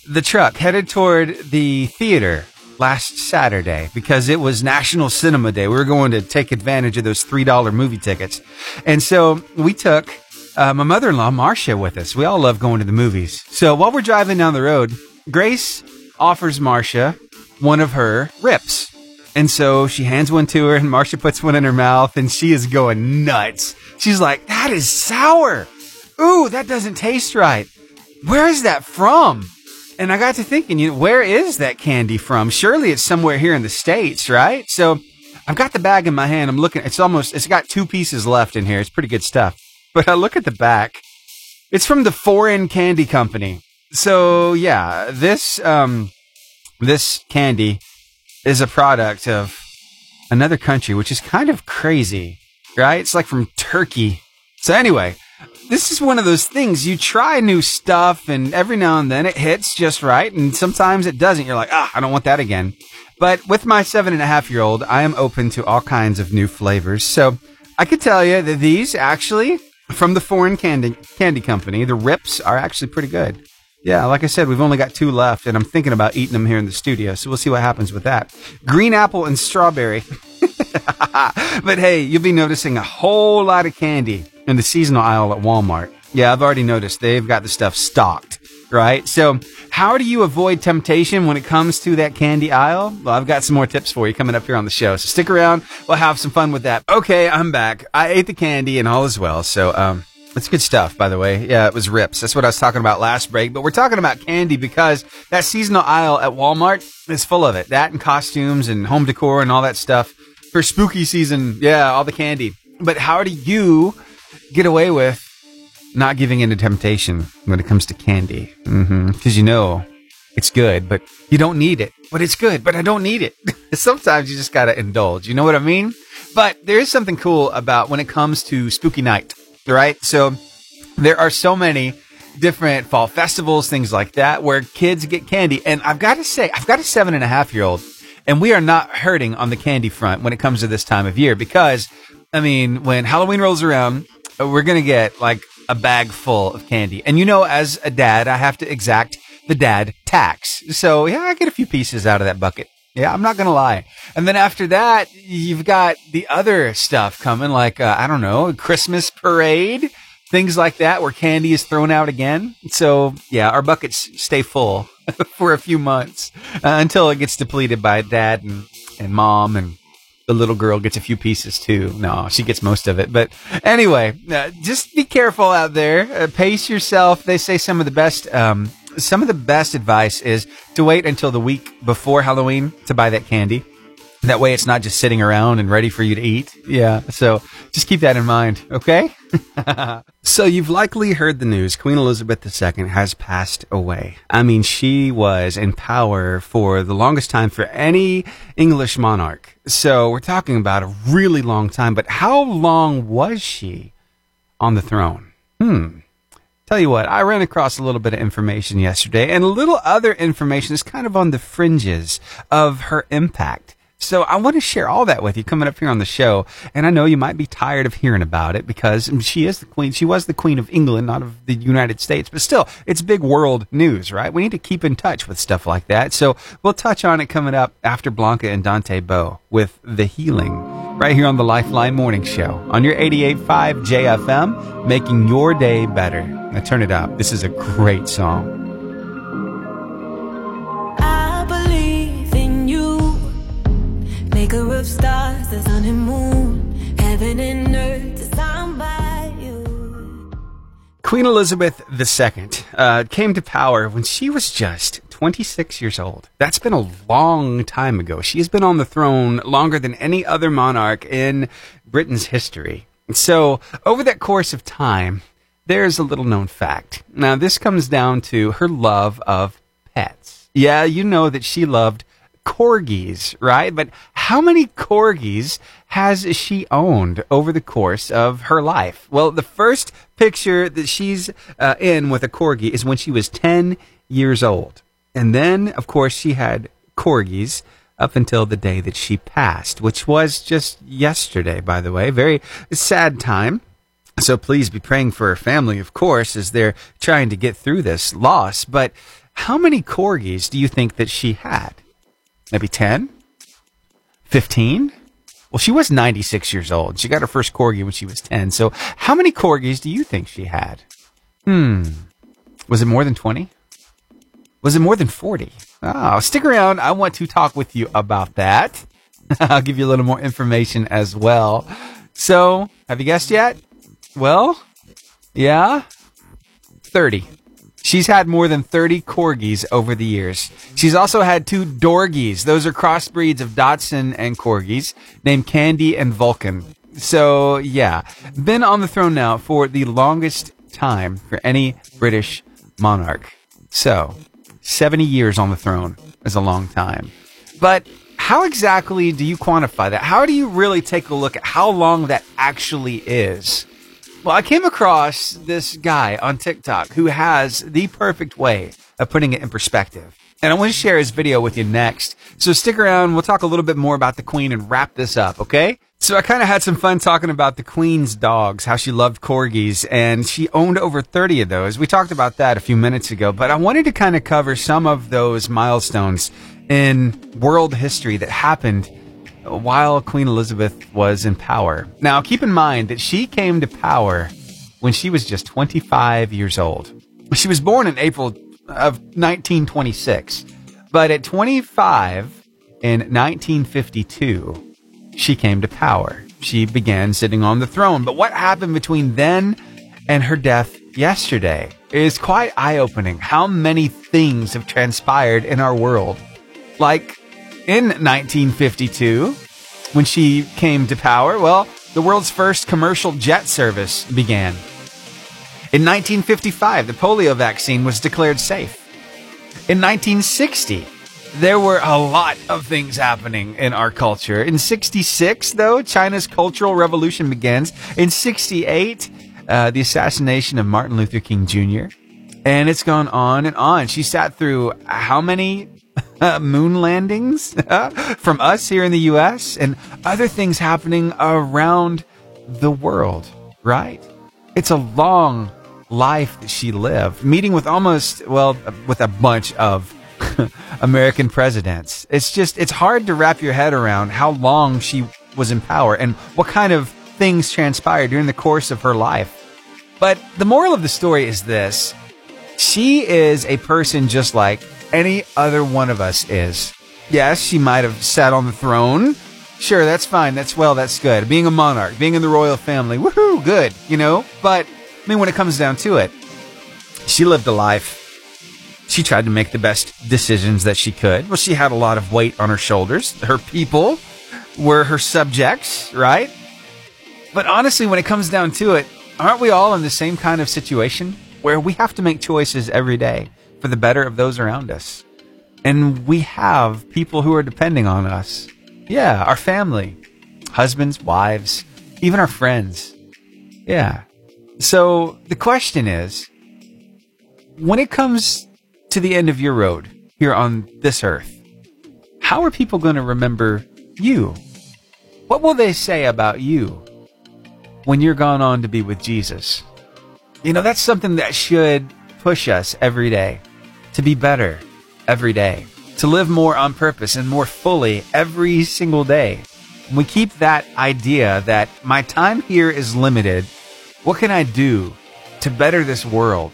the truck headed toward the theater last Saturday because it was National Cinema Day. We were going to take advantage of those $3 movie tickets. And so we took uh, my mother-in-law, Marcia, with us. We all love going to the movies. So while we're driving down the road, Grace offers Marcia one of her rips. And so she hands one to her and Marcia puts one in her mouth and she is going nuts. She's like, that is sour. Ooh, that doesn't taste right. Where is that from? And I got to thinking, you know, where is that candy from? Surely it's somewhere here in the States, right? So I've got the bag in my hand. I'm looking, it's almost, it's got two pieces left in here. It's pretty good stuff. But I look at the back. It's from the Foreign Candy Company. So yeah, this, um, this candy is a product of another country, which is kind of crazy, right? It's like from Turkey. So anyway, this is one of those things you try new stuff and every now and then it hits just right and sometimes it doesn't. You're like, ah, I don't want that again. But with my seven and a half year old, I am open to all kinds of new flavors. So I could tell you that these actually from the foreign candy candy company, the rips are actually pretty good. Yeah, like I said, we've only got two left, and I'm thinking about eating them here in the studio, so we'll see what happens with that. Green apple and strawberry. but hey, you'll be noticing a whole lot of candy in the seasonal aisle at Walmart. Yeah, I've already noticed they've got the stuff stocked, right? So, how do you avoid temptation when it comes to that candy aisle? Well, I've got some more tips for you coming up here on the show. So stick around. We'll have some fun with that. Okay, I'm back. I ate the candy and all is well. So, um, it's good stuff, by the way. Yeah, it was rips. That's what I was talking about last break. But we're talking about candy because that seasonal aisle at Walmart is full of it. That and costumes and home decor and all that stuff for spooky season. Yeah, all the candy. But how do you get away with not giving in to temptation when it comes to candy? Mm-hmm. Cause you know it's good, but you don't need it. But it's good, but I don't need it. Sometimes you just gotta indulge. You know what I mean? But there is something cool about when it comes to spooky night, right? So there are so many different fall festivals, things like that, where kids get candy. And I've got to say, I've got a seven and a half year old and we are not hurting on the candy front when it comes to this time of year because, I mean, when Halloween rolls around, we're going to get like a bag full of candy. And you know, as a dad, I have to exact the dad tax. So yeah, I get a few pieces out of that bucket. Yeah, I'm not going to lie. And then after that, you've got the other stuff coming like, uh, I don't know, Christmas parade, things like that where candy is thrown out again. So yeah, our buckets stay full for a few months uh, until it gets depleted by dad and, and mom and the little girl gets a few pieces too. No, she gets most of it. But anyway, uh, just be careful out there. Uh, pace yourself. They say some of the best, um, some of the best advice is to wait until the week before Halloween to buy that candy. That way it's not just sitting around and ready for you to eat. Yeah. So just keep that in mind. Okay. so you've likely heard the news. Queen Elizabeth II has passed away. I mean, she was in power for the longest time for any English monarch. So we're talking about a really long time, but how long was she on the throne? Hmm. Tell you what, I ran across a little bit of information yesterday and a little other information is kind of on the fringes of her impact. So I want to share all that with you coming up here on the show. And I know you might be tired of hearing about it because mm, she is the queen. She was the queen of England, not of the United States, but still it's big world news, right? We need to keep in touch with stuff like that. So we'll touch on it coming up after Blanca and Dante Bowe with the healing right here on the Lifeline Morning Show on your 88.5 JFM, making your day better. Now turn it up. This is a great song. Maker of stars, the sun and moon, heaven and earth designed by you. Queen Elizabeth II uh, came to power when she was just 26 years old. That's been a long time ago. She has been on the throne longer than any other monarch in Britain's history. So, over that course of time, there's a little known fact. Now, this comes down to her love of pets. Yeah, you know that she loved corgis, right? But how many corgis has she owned over the course of her life? Well, the first picture that she's uh, in with a corgi is when she was 10 years old. And then, of course, she had corgis up until the day that she passed, which was just yesterday, by the way. Very sad time. So please be praying for her family, of course, as they're trying to get through this loss. But how many corgis do you think that she had? Maybe 10, 15. Well, she was 96 years old. She got her first corgi when she was 10. So, how many corgis do you think she had? Hmm. Was it more than 20? Was it more than 40? Oh, stick around. I want to talk with you about that. I'll give you a little more information as well. So, have you guessed yet? Well, yeah, 30. She's had more than 30 corgis over the years. She's also had two dorgies. Those are crossbreeds of Dachshund and corgis named Candy and Vulcan. So, yeah, been on the throne now for the longest time for any British monarch. So, 70 years on the throne is a long time. But how exactly do you quantify that? How do you really take a look at how long that actually is? Well, I came across this guy on TikTok who has the perfect way of putting it in perspective. And I want to share his video with you next. So stick around. We'll talk a little bit more about the Queen and wrap this up, okay? So I kind of had some fun talking about the Queen's dogs, how she loved corgis, and she owned over 30 of those. We talked about that a few minutes ago, but I wanted to kind of cover some of those milestones in world history that happened while Queen Elizabeth was in power. Now, keep in mind that she came to power when she was just 25 years old. She was born in April of 1926, but at 25 in 1952, she came to power. She began sitting on the throne. But what happened between then and her death yesterday is quite eye opening. How many things have transpired in our world? Like in 1952, when she came to power, well, the world's first commercial jet service began. In 1955, the polio vaccine was declared safe. In 1960, there were a lot of things happening in our culture. In 66, though, China's Cultural Revolution begins. In 68, uh, the assassination of Martin Luther King Jr. And it's gone on and on. She sat through how many moon landings from us here in the U.S. and other things happening around the world, right? It's a long life that she lived, meeting with almost, well, with a bunch of American presidents. It's just, it's hard to wrap your head around how long she was in power and what kind of things transpired during the course of her life. But the moral of the story is this. She is a person just like any other one of us is. Yes, she might have sat on the throne. Sure, that's fine. That's well, that's good. Being a monarch, being in the royal family, woohoo, good, you know? But, I mean, when it comes down to it, she lived a life she tried to make the best decisions that she could. Well, she had a lot of weight on her shoulders. Her people were her subjects, right? But honestly, when it comes down to it, aren't we all in the same kind of situation where we have to make choices every day for the better of those around us? And we have people who are depending on us. Yeah, our family, husbands, wives, even our friends. Yeah. So the question is, when it comes to the end of your road here on this earth, how are people going to remember you? What will they say about you when you're gone on to be with Jesus? You know, that's something that should push us every day to be better every day, to live more on purpose and more fully every single day. we keep that idea that my time here is limited, what can I do to better this world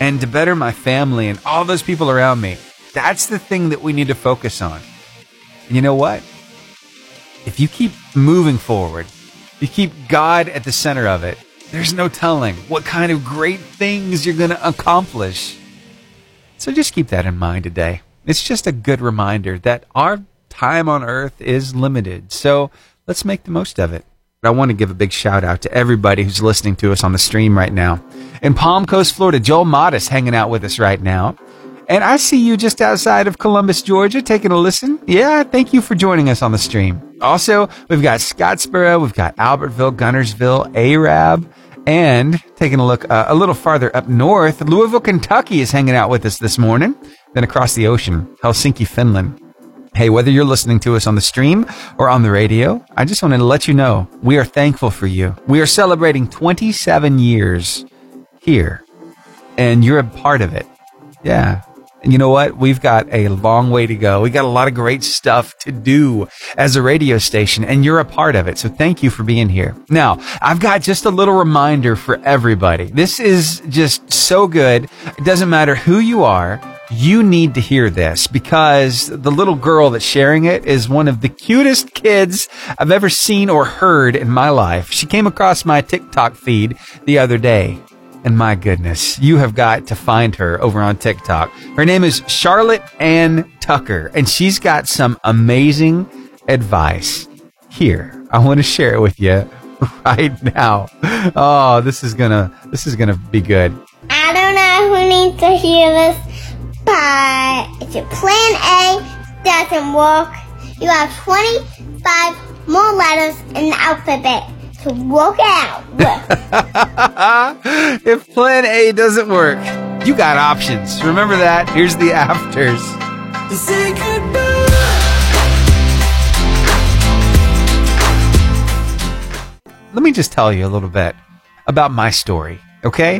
and to better my family and all those people around me? That's the thing that we need to focus on. And you know what? If you keep moving forward, you keep God at the center of it, there's no telling what kind of great things you're going to accomplish. So just keep that in mind today. It's just a good reminder that our time on earth is limited. So let's make the most of it. I want to give a big shout out to everybody who's listening to us on the stream right now. In Palm Coast, Florida, Joel Modest hanging out with us right now. And I see you just outside of Columbus, Georgia, taking a listen. Yeah, thank you for joining us on the stream. Also, we've got Scottsboro, we've got Albertville, Guntersville, Arab, and taking a look uh, a little farther up north, Louisville, Kentucky is hanging out with us this morning. Then across the ocean, Helsinki, Finland. Hey, whether you're listening to us on the stream or on the radio, I just wanted to let you know we are thankful for you. We are celebrating 27 years here, and you're a part of it. Yeah. And you know what? We've got a long way to go. We got a lot of great stuff to do as a radio station, and you're a part of it. So thank you for being here. Now, I've got just a little reminder for everybody. This is just so good. It doesn't matter who you are. You need to hear this because the little girl that's sharing it is one of the cutest kids I've ever seen or heard in my life. She came across my TikTok feed the other day. And my goodness, you have got to find her over on TikTok. Her name is Charlotte Ann Tucker, and she's got some amazing advice. Here, I want to share it with you right now. Oh, this is gonna this is gonna be good. I don't know who needs to hear this, but if your plan A doesn't work, you have 25 more letters in the alphabet to work out if plan A doesn't work, You got options. Remember that? Here's the afters. Say goodbye. Let me just tell you a little bit about my story, okay?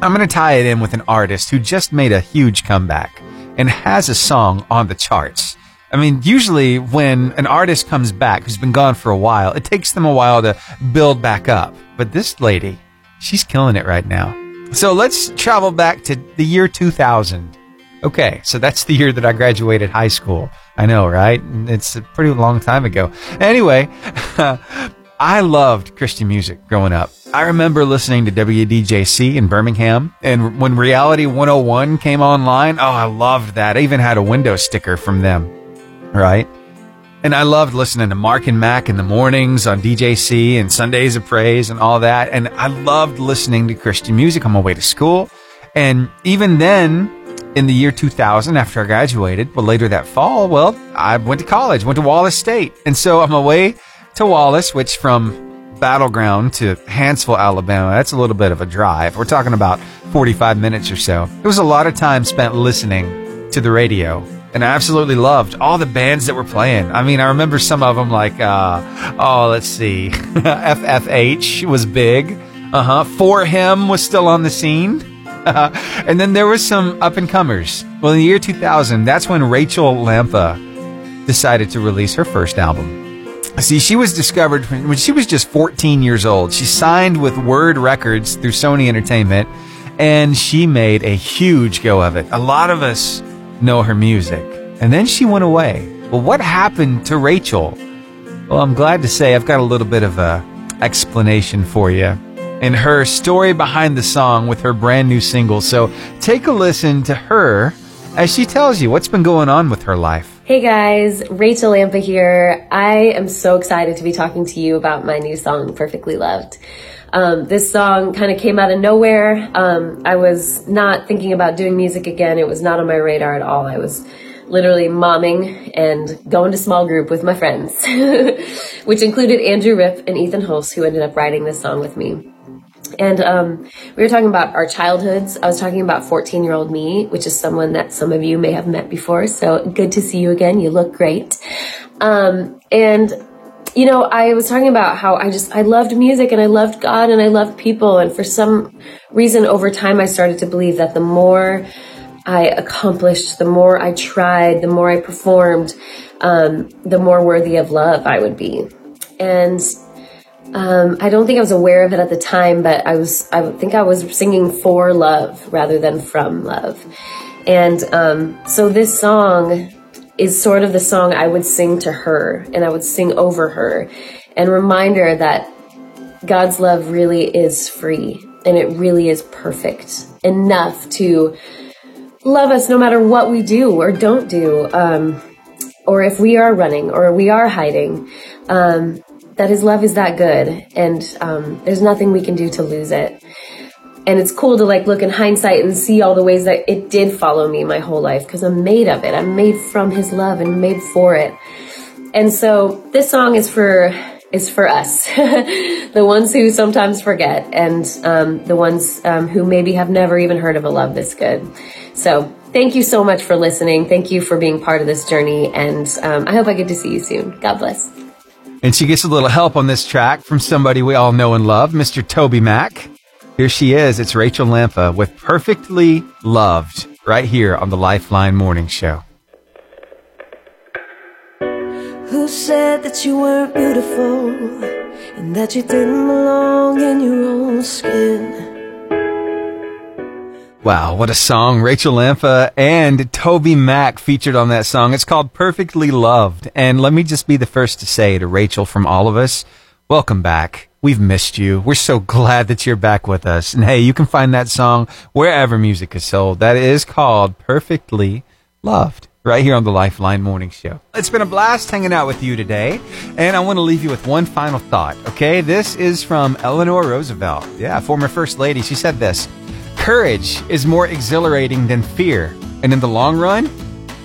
I'm going to tie it in with an artist who just made a huge comeback and has a song on the charts. I mean, usually when an artist comes back who's been gone for a while, it takes them a while to build back up. But this lady, she's killing it right now. So let's travel back to the year 2000. Okay, so that's the year that I graduated high school. I know, right? It's a pretty long time ago. Anyway, I loved Christian music growing up. I remember listening to WDJC in Birmingham, and when Reality 101 came online, oh, I loved that. I even had a window sticker from them, right? And I loved listening to Mark and Mac in the mornings on DJC and Sundays of Praise and all that. And I loved listening to Christian music on my way to school. And even then, in the year 2000, after I graduated, well, later that fall, well, I went to college, went to Wallace State. And so on my way to Wallace, which from Battleground to Hanceville, Alabama, that's a little bit of a drive. We're talking about 45 minutes or so. It was a lot of time spent listening to the radio. And I absolutely loved all the bands that were playing. I mean, I remember some of them like, uh, oh, let's see. FFH was big. Uh huh. For Him was still on the scene. and then there was some up and comers. Well, in the year 2000, that's when Rachael Lampa decided to release her first album. See, she was discovered when she was just 14 years old. She signed with Word Records through Sony Entertainment and she made a huge go of it. A lot of us know her music. And then she went away. Well, what happened to Rachael? Well, I'm glad to say I've got a little bit of a explanation for you and her story behind the song with her brand new single. So take a listen to her as she tells you what's been going on with her life. Hey guys, Rachael Lampa here. I am so excited to be talking to you about my new song, Perfectly Loved. Um, this song kind of came out of nowhere. Um, I was not thinking about doing music again. It was not on my radar at all. I was literally momming and going to small group with my friends, which included Andrew Ripp and Ethan Hulse, who ended up writing this song with me. And um, we were talking about our childhoods. I was talking about 14 year old me, which is someone that some of you may have met before. So good to see you again. You look great. Um, and, you know, I was talking about how I just, I loved music and I loved God and I loved people. And for some reason over time, I started to believe that the more I accomplished, the more I tried, the more I performed, um, the more worthy of love I would be. And um, I don't think I was aware of it at the time, but I was, I think I was singing for love rather than from love. And um, so this song is sort of the song I would sing to her and I would sing over her and remind her that God's love really is free and it really is perfect enough to love us no matter what we do or don't do. Um, or if we are running or we are hiding. Um, that his love is that good and um, there's nothing we can do to lose it and it's cool to like look in hindsight and see all the ways that it did follow me my whole life because i'm made of it. I'm made from his love and made for it. And so this song is for is for us. The ones who sometimes forget and um, the ones um, who maybe have never even heard of a love this good. So thank you so much for listening. Thank you for being part of this journey and um, i hope i get to see you soon. God bless. And she gets a little help on this track from somebody we all know and love, Mr. TobyMac. Here she is. It's Rachael Lampa with Perfectly Loved right here on the Lifeline Morning Show. Who said that you weren't beautiful and that you didn't belong in your own skin? Wow, what a song. Rachael Lampa and TobyMac featured on that song. It's called Perfectly Loved. And let me just be the first to say to Rachael from all of us, welcome back. We've missed you. We're so glad that you're back with us. And hey, you can find that song wherever music is sold. That is called Perfectly Loved. Right here on the Lifeline Morning Show. It's been a blast hanging out with you today, and I want to leave you with one final thought, okay? This is from Eleanor Roosevelt. Yeah, former First Lady. She said this Courage is more exhilarating than fear, and in the long run,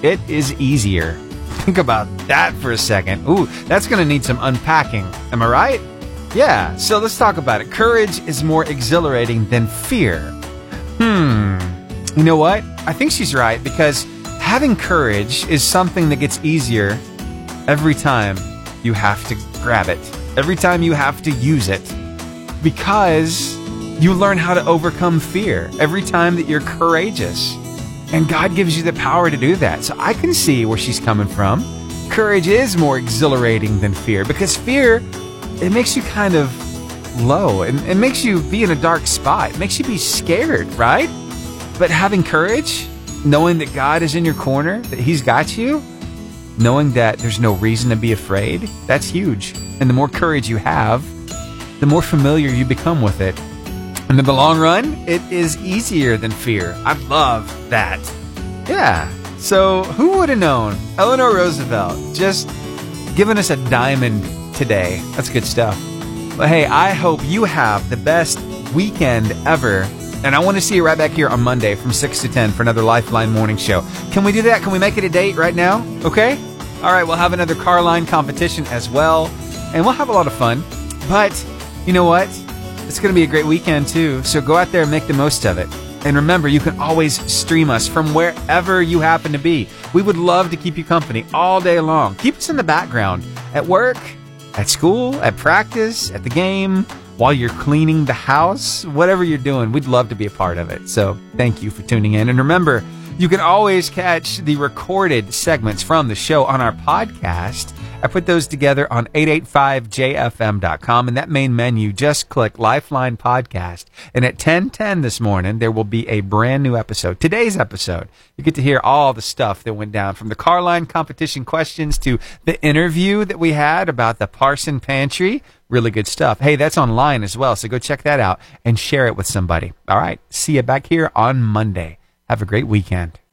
it is easier. Think about that for a second. Ooh, that's going to need some unpacking. Am I right? Yeah, so let's talk about it. Courage is more exhilarating than fear. Hmm. You know what? I think she's right because having courage is something that gets easier every time you have to grab it, every time you have to use it, because you learn how to overcome fear every time that you're courageous. And God gives you the power to do that. So I can see where she's coming from. Courage is more exhilarating than fear because fear, it makes you kind of low and it makes you be in a dark spot. It makes you be scared, right? But having courage, knowing that God is in your corner, that He's got you, knowing that there's no reason to be afraid, that's huge. And the more courage you have, the more familiar you become with it. And in the long run, it is easier than fear. I love that. Yeah. So, who would have known? Eleanor Roosevelt just giving us a diamond today. That's good stuff. But hey, I hope you have the best weekend ever. And I want to see you right back here on Monday from 6 to 10 for another Lifeline morning show. Can we do that? Can we make it a date right now? Okay? All right, we'll have another car line competition as well. And we'll have a lot of fun. But you know what? It's going to be a great weekend too. So go out there and make the most of it. And remember, you can always stream us from wherever you happen to be. We would love to keep you company all day long. Keep us in the background at work, at school, at practice, at the game, while you're cleaning the house, whatever you're doing. We'd love to be a part of it. So thank you for tuning in. And remember, you can always catch the recorded segments from the show on our podcast. I put those together on 885jfm.com. In that main menu, just click Lifeline Podcast. And at 1010 this morning, there will be a brand new episode. Today's episode, you get to hear all the stuff that went down from the car line competition questions to the interview that we had about the Parson Pantry. Really good stuff. Hey, that's online as well. So go check that out and share it with somebody. All right. See you back here on Monday. Have a great weekend.